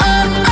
up